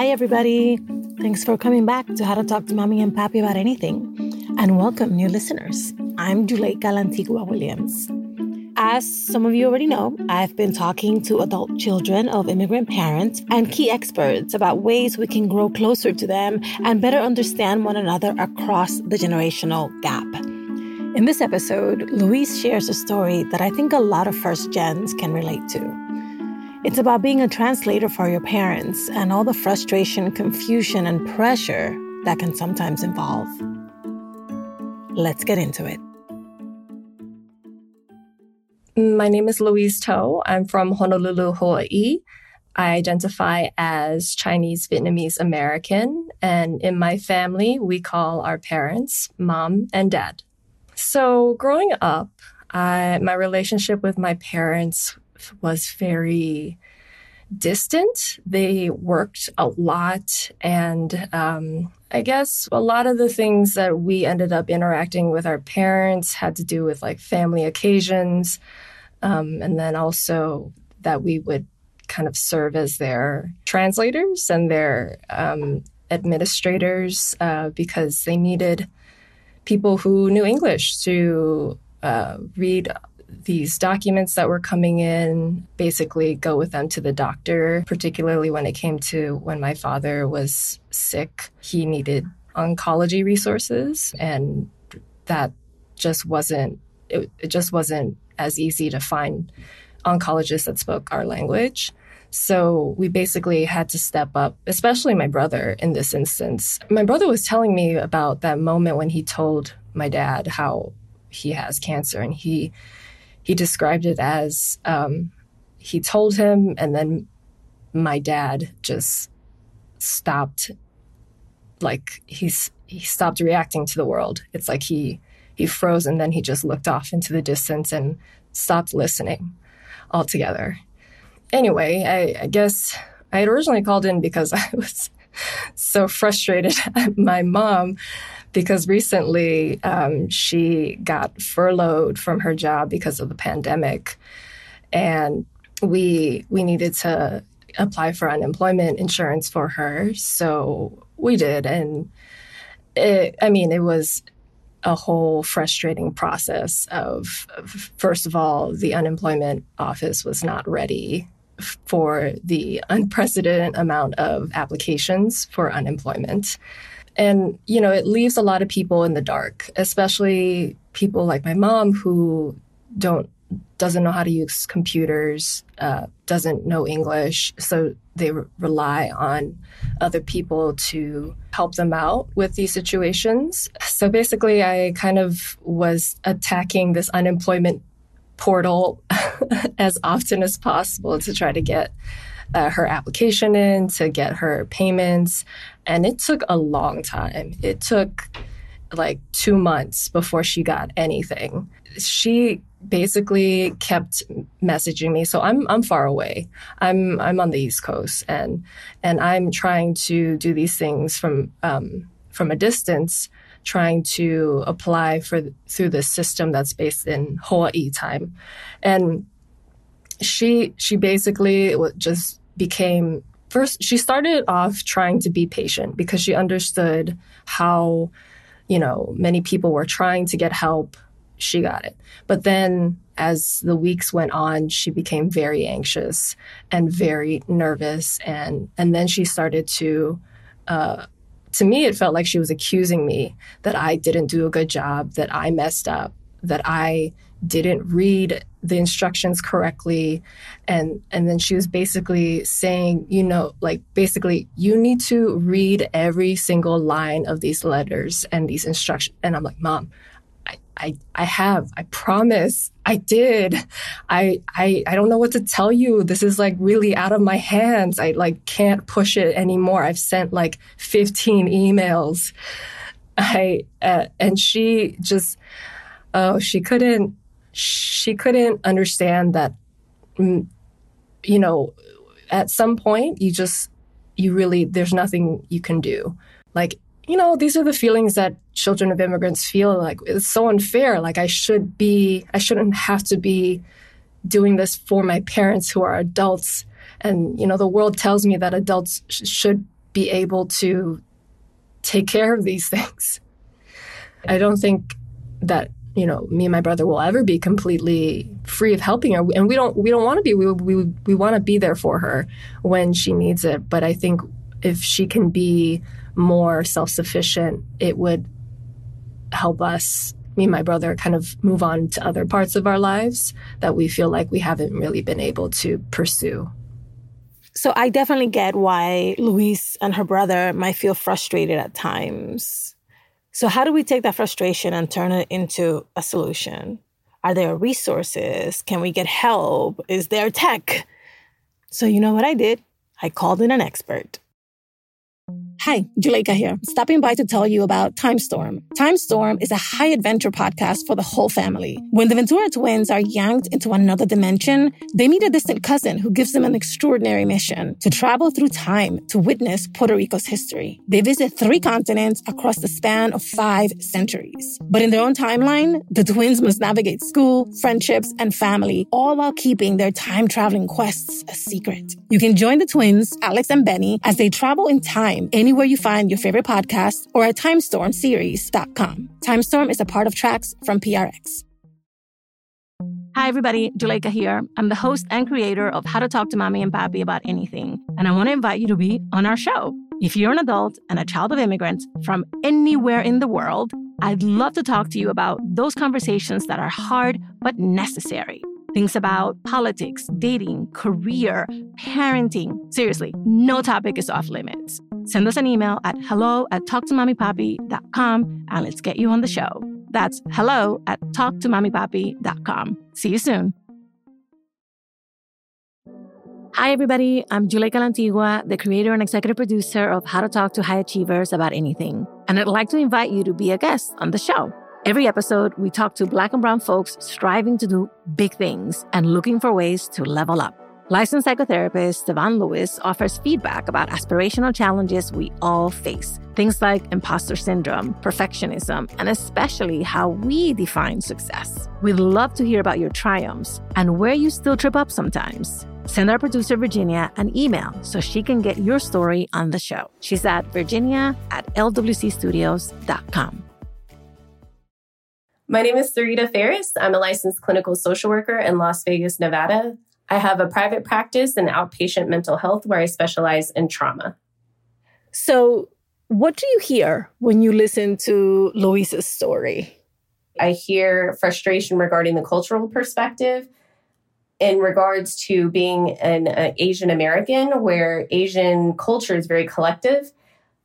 Hi, everybody. Thanks for coming back to How to Talk to Mommy and Papi About Anything. And welcome, new listeners. I'm Juleyka Lantigua Williams. As some of you already know, I've been talking to adult children of immigrant parents and key experts about ways we can grow closer to them and better understand one another across the generational gap. In this episode, Louise shares a story that I think a lot of first gens can relate to. It's about being a translator for your parents and all the frustration, confusion, and pressure that can sometimes involve. Let's get into it. My name is Louise To. I'm from Honolulu, Hawaii. I identify as Chinese Vietnamese American, and in my family, we call our parents mom and dad. So, growing up, I, my relationship with my parents was very distant. They worked a lot. And um, I guess a lot of the things that we ended up interacting with our parents had to do with like family occasions. Um, and then also that we would kind of serve as their translators and their um, administrators uh, because they needed people who knew English to uh, read these documents that were coming in, basically go with them to the doctor, particularly when it came to when my father was sick. He needed oncology resources, and that just wasn't, it, it just wasn't as easy to find oncologists that spoke our language. So we basically had to step up, especially my brother in this instance. My brother was telling me about that moment when he told my dad how he has cancer and he he described it as um, he told him, and then my dad just stopped, like he's he stopped reacting to the world. It's like he he froze, and then he just looked off into the distance and stopped listening altogether. Anyway, I, I guess I had originally called in because I was so frustrated at my mom because recently um, she got furloughed from her job because of the pandemic, and we we needed to apply for unemployment insurance for her. So we did, and it, I mean, it was a whole frustrating process of, of first of all, the unemployment office was not ready for the unprecedented amount of applications for unemployment. And, you know, it leaves a lot of people in the dark, especially people like my mom who don't doesn't know how to use computers, uh, doesn't know English, so they re- rely on other people to help them out with these situations. So basically, I kind of was attacking this unemployment portal as often as possible to try to get uh, her application in, to get her payments. And it took a long time. It took like two months before she got anything. She basically kept messaging me. So I'm I'm far away. I'm I'm on the East Coast and and I'm trying to do these things from um, from a distance, trying to apply for through the system that's based in Hawaii time. And she she basically just became first she started off trying to be patient because she understood how you know many people were trying to get help she got it but then as the weeks went on she became very anxious and very nervous and and then she started to uh, to me it felt like she was accusing me that i didn't do a good job that i messed up that i didn't read the instructions correctly. And and then she was basically saying you know like basically you need to read every single line of these letters and these instructions. And i'm like mom I, I, have, I promise, I did. I, I, I don't know what to tell you. This is like really out of my hands. I like can't push it anymore. I've sent like 15 emails. I, uh, and she just, oh, she couldn't, she couldn't understand that, mm, you know, at some point you just, you really, there's nothing you can do. Like you know, these are the feelings that children of immigrants feel like it's so unfair. Like I should be, I shouldn't have to be doing this for my parents who are adults. And, you know, the world tells me that adults sh- should be able to take care of these things. I don't think that you know me and my brother will ever be completely free of helping her and we don't we don't want to be we we, we want to be there for her when she needs it but i think if she can be more self-sufficient it would help us me and my brother kind of move on to other parts of our lives that we feel like we haven't really been able to pursue so I definitely get why Louise and her brother might feel frustrated at times. So, how do we take that frustration and turn it into a solution? Are there resources? Can we get help? Is there tech? So, you know what I did? I called in an expert. Hi, Juleyka here, stopping by to tell you about Timestorm. Timestorm is a high adventure podcast for the whole family. When the Ventura twins are yanked into another dimension, they meet a distant cousin who gives them an extraordinary mission to travel through time to witness Puerto Rico's history. They visit three continents across the span of five centuries. But in their own timeline, the twins must navigate school, friendships, and family, all while keeping their time traveling quests a secret. You can join the twins, Alex and Benny, as they travel in time anywhere you find your favorite podcast or at timestormseries.com. Timestorm is a part of tracks from PRX. Hi, everybody. Juleyka here. I'm the host and creator of How to Talk to Mommy and Papi About Anything, and I want to invite you to be on our show. If you're an adult and a child of immigrants from anywhere in the world, I'd love to talk to you about those conversations that are hard but necessary. Things about politics, dating, career, parenting. Seriously, no topic is off limits. Send us an email at hello at talktomommypapi.com and let's get you on the show. That's hello at talktomommypapi.com. See you soon. Hi, everybody. I'm Juleyka Lantigua, the creator and executive producer of How to Talk to High Achievers About Anything. And I'd like to invite you to be a guest on the show. Every episode, we talk to Black and Brown folks striving to do big things and looking for ways to level up. Licensed psychotherapist Devon Lewis offers feedback about aspirational challenges we all face. Things like imposter syndrome, perfectionism, and especially how we define success. We'd love to hear about your triumphs and where you still trip up sometimes. Send our producer Virginia an email so she can get your story on the show. She's at virginia at lwcstudios.com. My name is Sarita Ferris. I'm a licensed clinical social worker in Las Vegas, Nevada. I have a private practice in outpatient mental health where I specialize in trauma. So, what do you hear when you listen to Louise's story? I hear frustration regarding the cultural perspective in regards to being an uh, Asian American, where Asian culture is very collective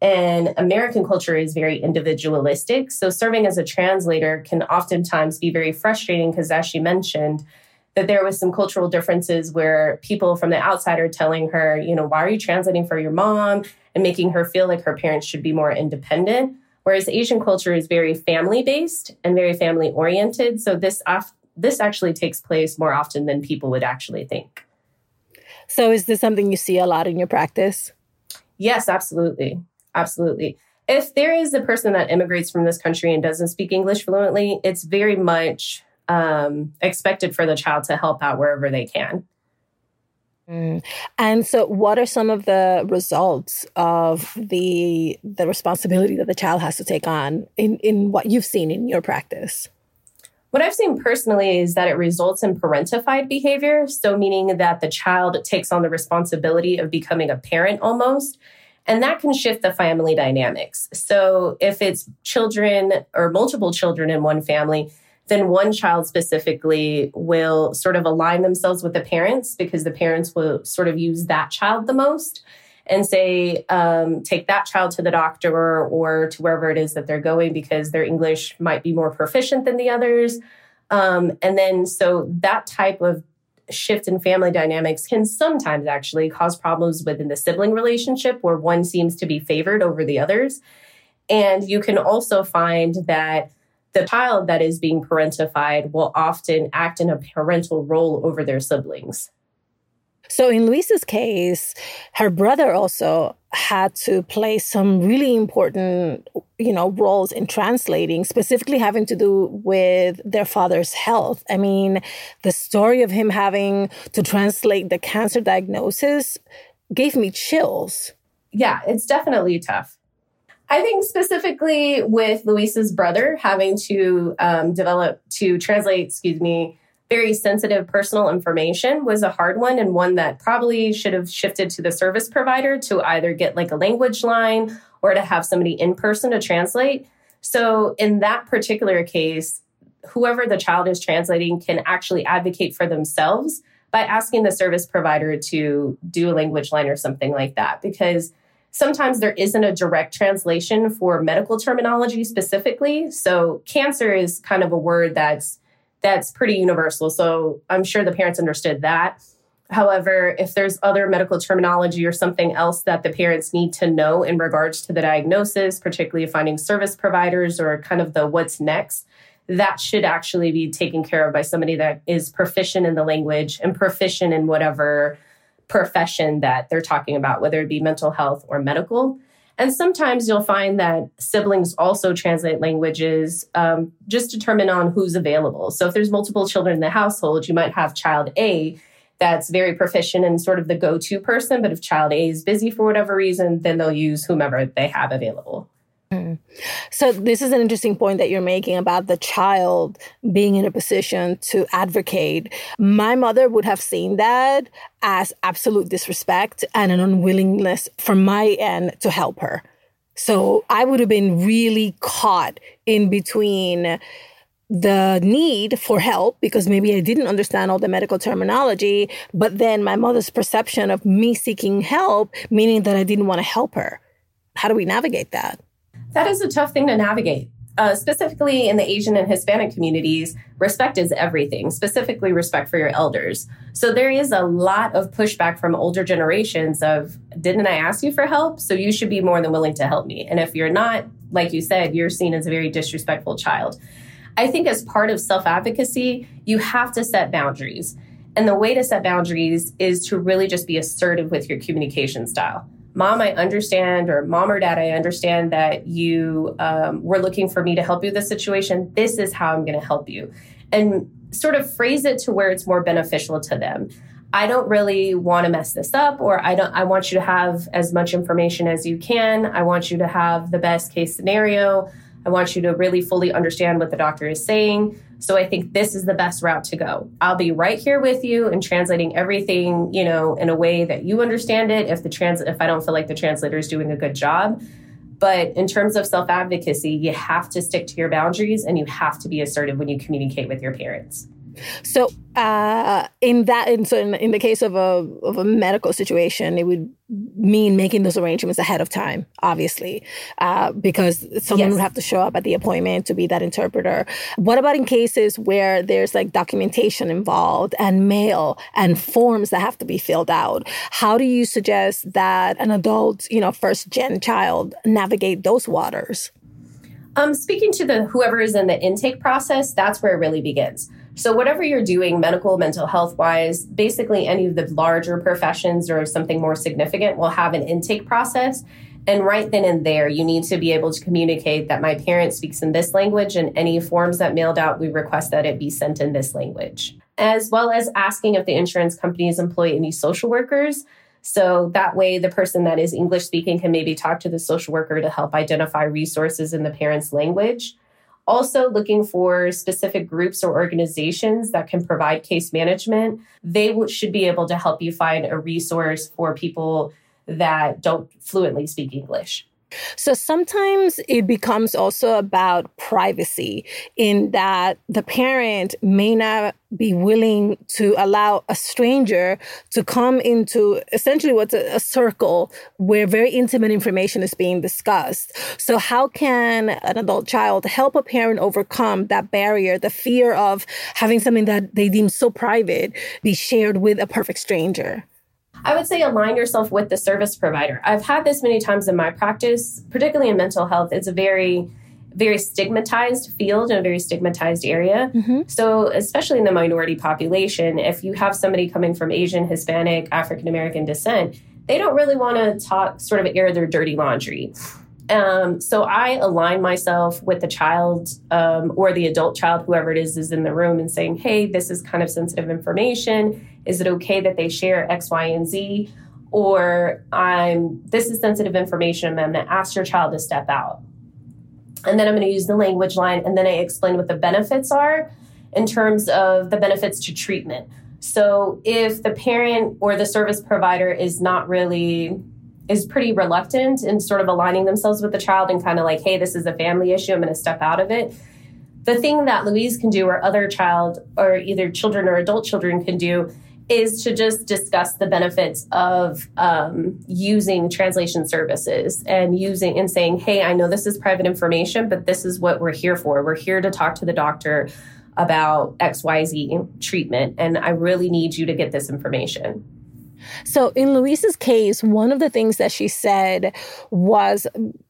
and American culture is very individualistic. So serving as a translator can oftentimes be very frustrating because, as she mentioned, that there was some cultural differences where people from the outside are telling her, you know, why are you translating for your mom and making her feel like her parents should be more independent. Whereas Asian culture is very family based and very family oriented. So this af- this actually takes place more often than people would actually think. So is this something you see a lot in your practice? Yes, absolutely. Absolutely. If there is a person that immigrates from this country and doesn't speak English fluently, it's very much um, expected for the child to help out wherever they can. Mm. And so, what are some of the results of the the responsibility that the child has to take on in in what you've seen in your practice? What I've seen personally is that it results in parentified behavior. So, meaning that the child takes on the responsibility of becoming a parent almost and that can shift the family dynamics. So if it's children or multiple children in one family, then one child specifically will sort of align themselves with the parents because the parents will sort of use that child the most and say, um, take that child to the doctor or to wherever it is that they're going because their English might be more proficient than the others. Um, and then, so that type of shift in family dynamics can sometimes actually cause problems within the sibling relationship where one seems to be favored over the others. And you can also find that the child that is being parentified will often act in a parental role over their siblings. So in Luisa's case, her brother also had to play some really important, you know, roles in translating, specifically having to do with their father's health. I mean, the story of him having to translate the cancer diagnosis gave me chills. Yeah, it's definitely tough. I think specifically with Luisa's brother having to um, develop to translate, excuse me, very sensitive personal information was a hard one and one that probably should have shifted to the service provider to either get like a language line or to have somebody in person to translate. So in that particular case, whoever the child is translating can actually advocate for themselves by asking the service provider to do a language line or something like that because sometimes there isn't a direct translation for medical terminology specifically so cancer is kind of a word that's that's pretty universal. So I'm sure the parents understood that. However, if there's other medical terminology or something else that the parents need to know in regards to the diagnosis, particularly finding service providers or kind of the what's next, that should actually be taken care of by somebody that is proficient in the language and proficient in whatever profession that they're talking about, whether it be mental health or medical. And sometimes you'll find that siblings also translate languages um, just determine on who's available. So if there's multiple children in the household, you might have child A that's very proficient and sort of the go to person. But if child A is busy for whatever reason, then they'll use whomever they have available. Mm. So this is an interesting point that you're making about the child being in a position to advocate. My mother would have seen that as absolute disrespect and an unwillingness from my end to help her. So I would have been really caught in between the need for help because maybe I didn't understand all the medical terminology, but then my mother's perception of me seeking help, meaning that I didn't want to help her. How do we navigate that? That is a tough thing to navigate. Uh, specifically in the Asian and Hispanic communities, respect is everything, specifically respect for your elders. So there is a lot of pushback from older generations of, didn't I ask you for help? So you should be more than willing to help me. And if you're not, like you said, you're seen as a very disrespectful child. I think as part of self advocacy, you have to set boundaries. And the way to set boundaries is to really just be assertive with your communication style mom i understand or mom or dad i understand that you um, were looking for me to help you with this situation. This is how i'm going to help you. And sort of phrase it to where it's more beneficial to them. I don't really want to mess this up or i don't i want you to have as much information as you can. I want you to have the best case scenario. I want you to really fully understand what the doctor is saying so I think this is the best route to go. I'll be right here with you and translating everything, you know, in a way that you understand it. If the trans, if I don't feel like the translator is doing a good job, but in terms of self advocacy, you have to stick to your boundaries and you have to be assertive when you communicate with your parents. So, uh, in that, in, so in, in the case of a of a medical situation, it would mean making those arrangements ahead of time, obviously, uh, because someone yes. would have to show up at the appointment to be that interpreter. What about in cases where there's like documentation involved and mail and forms that have to be filled out? How do you suggest that an adult, you know, first gen child navigate those waters? Um, speaking to the whoever is in the intake process, that's where it really begins. So, whatever you're doing, medical, mental health wise, basically any of the larger professions or something more significant will have an intake process. And right then and there, you need to be able to communicate that my parent speaks in this language, and any forms that mailed out, we request that it be sent in this language, as well as asking if the insurance companies employ any social workers. So that way, the person that is English speaking can maybe talk to the social worker to help identify resources in the parent's language. Also, looking for specific groups or organizations that can provide case management. They should be able to help you find a resource for people that don't fluently speak English. So sometimes it becomes also about privacy in that the parent may not be willing to allow a stranger to come into essentially what's a, a, circle where very intimate information is being discussed. So, how can an adult child help a parent overcome that barrier, the fear of having something that they deem so private be shared with a perfect stranger? I would say align yourself with the service provider. I've had this many times in my practice, particularly in mental health. It's a very very stigmatized field and a very stigmatized area. Mm-hmm. So, especially in the minority population, if you have somebody coming from Asian, Hispanic, African American descent, they don't really want to talk, sort of air their dirty laundry. Um, so I align myself with the child um, or the adult child, whoever it is, is in the room and saying, hey, this is kind of sensitive information. Is it okay that they share X, Y, and Z? Or I'm this is sensitive information. I'm going to ask your child to step out. And then I'm going to use the language line and then I explain what the benefits are in terms of the benefits to treatment. So if the parent or the service provider is not really is pretty reluctant in sort of aligning themselves with the child and kind of like, hey, this is a family issue, I'm going to step out of it. The thing that Louise can do, or other child, or either children or adult children can do, is to just discuss the benefits of um, using translation services and using and saying, hey, I know this is private information, but this is what we're here for. We're here to talk to the doctor about XYZ treatment, and I really need you to get this information. So, in Louise's case, one of the things that she said was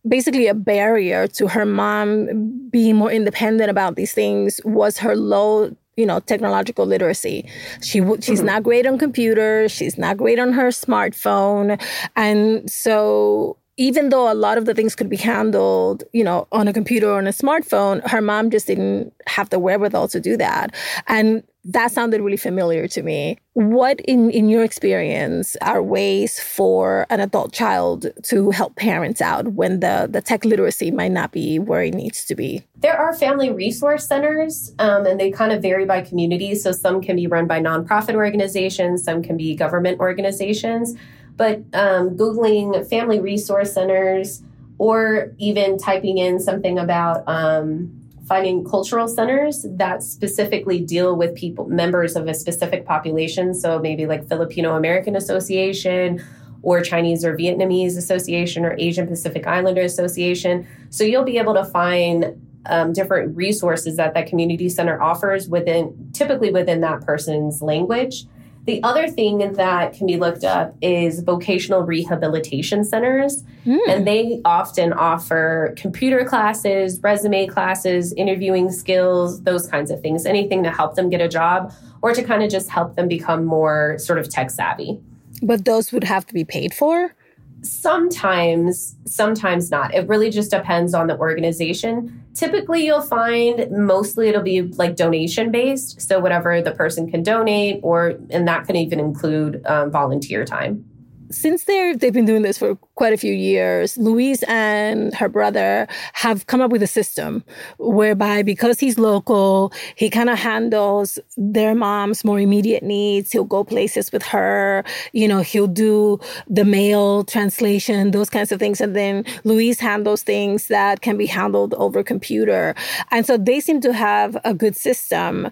basically a barrier to her mom being more independent about these things was her low you know technological literacy she she's mm-hmm. not great on computers she's not great on her smartphone and so even though a lot of the things could be handled, you know, on a computer or on a smartphone, her mom just didn't have the wherewithal to do that. And that sounded really familiar to me. What, in, in your experience, are ways for an adult child to help parents out when the, the tech literacy might not be where it needs to be? There are family resource centers, um, and they kind of vary by community. So some can be run by nonprofit organizations, some can be government organizations. But um, Googling family resource centers or even typing in something about um, finding cultural centers that specifically deal with people, members of a specific population. So maybe like Filipino American Association or Chinese or Vietnamese Association or Asian Pacific Islander Association. So you'll be able to find um, different resources that that community center offers within typically within that person's language. The other thing that can be looked up is vocational rehabilitation centers, mm. and they often offer computer classes, resume classes, interviewing skills, those kinds of things, anything to help them get a job or to kind of just help them become more sort of tech savvy. But those would have to be paid for? Sometimes, sometimes not. It really just depends on the organization. Typically, you'll find mostly it'll be like donation based. So, whatever the person can donate, or, and that can even include um, volunteer time since they're they've been doing this for quite a few years, Louise and her brother have come up with a system whereby because he's local, he kind of handles their mom's more immediate needs. He'll go places with her, you know, he'll do the mail translation, those kinds of things. And then Louise handles things that can be handled over computer. And so they seem to have a good system.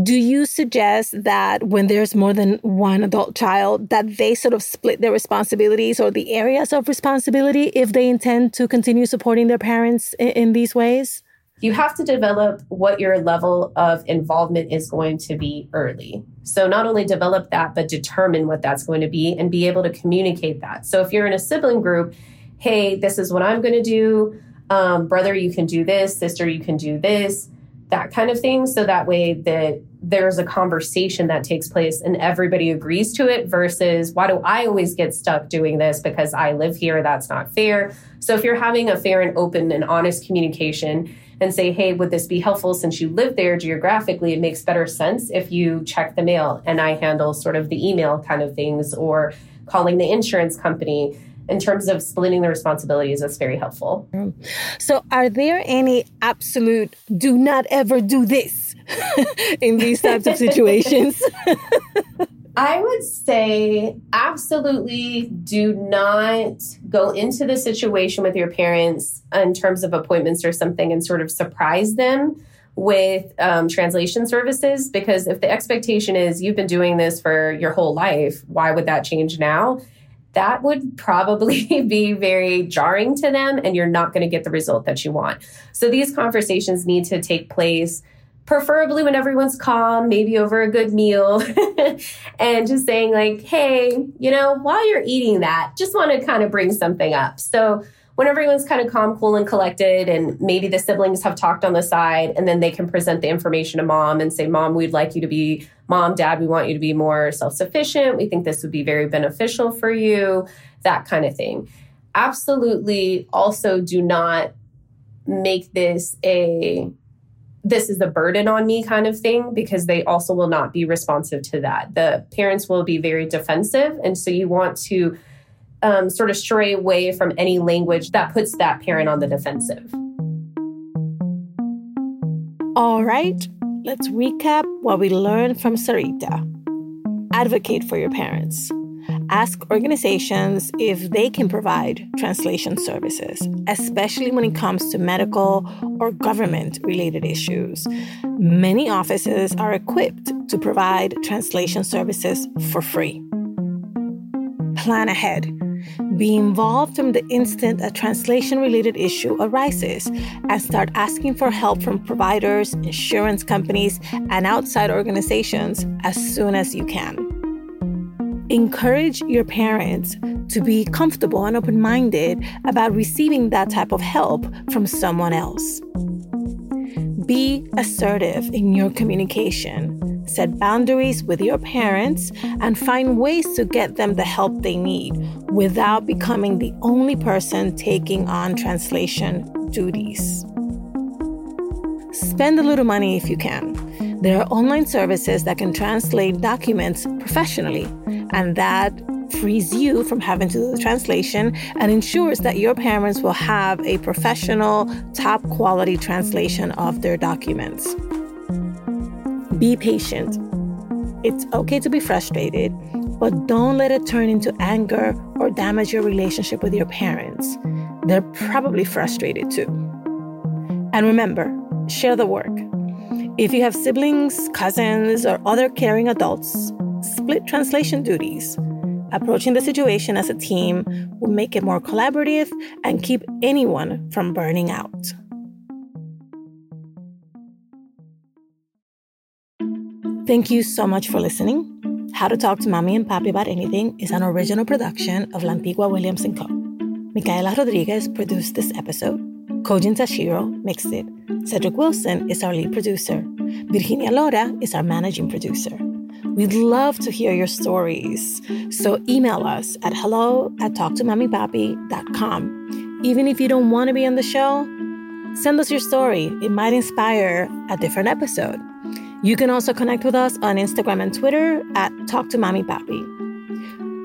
Do you suggest that when there's more than one adult child, that they sort of split their responsibilities or the areas of responsibility if they intend to continue supporting their parents in, in these ways? You have to develop what your level of involvement is going to be early. So, not only develop that, but determine what that's going to be and be able to communicate that. So, if you're in a sibling group, hey, this is what I'm going to do. Um, brother, you can do this. Sister, you can do this that kind of thing. So that way that there's a conversation that takes place and everybody agrees to it versus why do I always get stuck doing this because I live here? That's not fair. So if you're having a fair and open and honest communication and say, hey, would this be helpful since you live there geographically? It makes better sense if you check the mail and I handle sort of the email kind of things or calling the insurance company in terms of splitting the responsibilities, that's very helpful. So, are there any absolute do not ever do this in these types of situations? I would say absolutely do not go into the situation with your parents in terms of appointments or something and sort of surprise them with um, translation services because if the expectation is you've been doing this for your whole life, why would that change now? that would probably be very jarring to them and you're not going to get the result that you want. So these conversations need to take place preferably when everyone's calm, maybe over a good meal, and just saying, like, hey, you know, while you're eating that, just want to kind of bring something up. So, when everyone's kind of calm, cool, and collected, and maybe the siblings have talked on the side, and then they can present the information to mom and say, Mom, we'd like you to be, Mom, Dad, we want you to be more self sufficient. We think this would be very beneficial for you, that kind of thing. Absolutely also do not make this a this is a burden on me kind of thing because they also will not be responsive to that. The parents will be very defensive. And so you want to um, sort of stray away from any language that puts that parent on the defensive. All right, let's recap what we learned from Sarita. Advocate for your parents. Ask organizations if they can provide translation services, especially when it comes to medical or government related issues. Many offices are equipped to provide translation services for free. Plan ahead be involved from the instant a translation related issue arises and start asking for help from providers, insurance companies, and outside organizations as soon as you can. Encourage your parents to be comfortable and open minded about receiving that type of help from someone else. Be assertive in your communication set boundaries with your parents, and find ways to get them the help they need without becoming the only person taking on translation duties. Spend a little money if you can. There are online services that can translate documents professionally, and that frees you from having to do the translation and ensures that your parents will have a professional, top quality translation of their documents. Be patient. It's okay to be frustrated, but don't let it turn into anger or damage your relationship with your parents. They're probably frustrated too. And remember, share the work. If you have siblings, cousins, or other caring adults, split translation duties. Approaching the situation as a team will make it more collaborative and keep anyone from burning out. Thank you so much for listening. How to Talk to Mommy and Papi About Anything is an original production of Lantigua Antigua Williams & Co. Micaela Rodriguez produced this episode. Kojin Tashiro mixed it. Cedric Wilson is our lead producer. Virginia Lora is our managing producer. We'd love to hear your stories. So email us at hello at talktomommypapi.com. Even if you don't want to be on the show, send us your story. It might inspire a different episode. You can also connect with us on Instagram and Twitter at Talk to Mommy.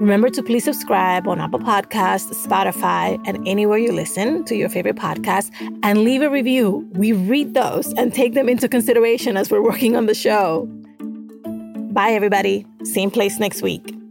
Remember to please subscribe on Apple Podcasts, Spotify, and anywhere you listen to your favorite podcast and leave a review. We read those and take them into consideration as we're working on the show. Bye, everybody. Same place next week.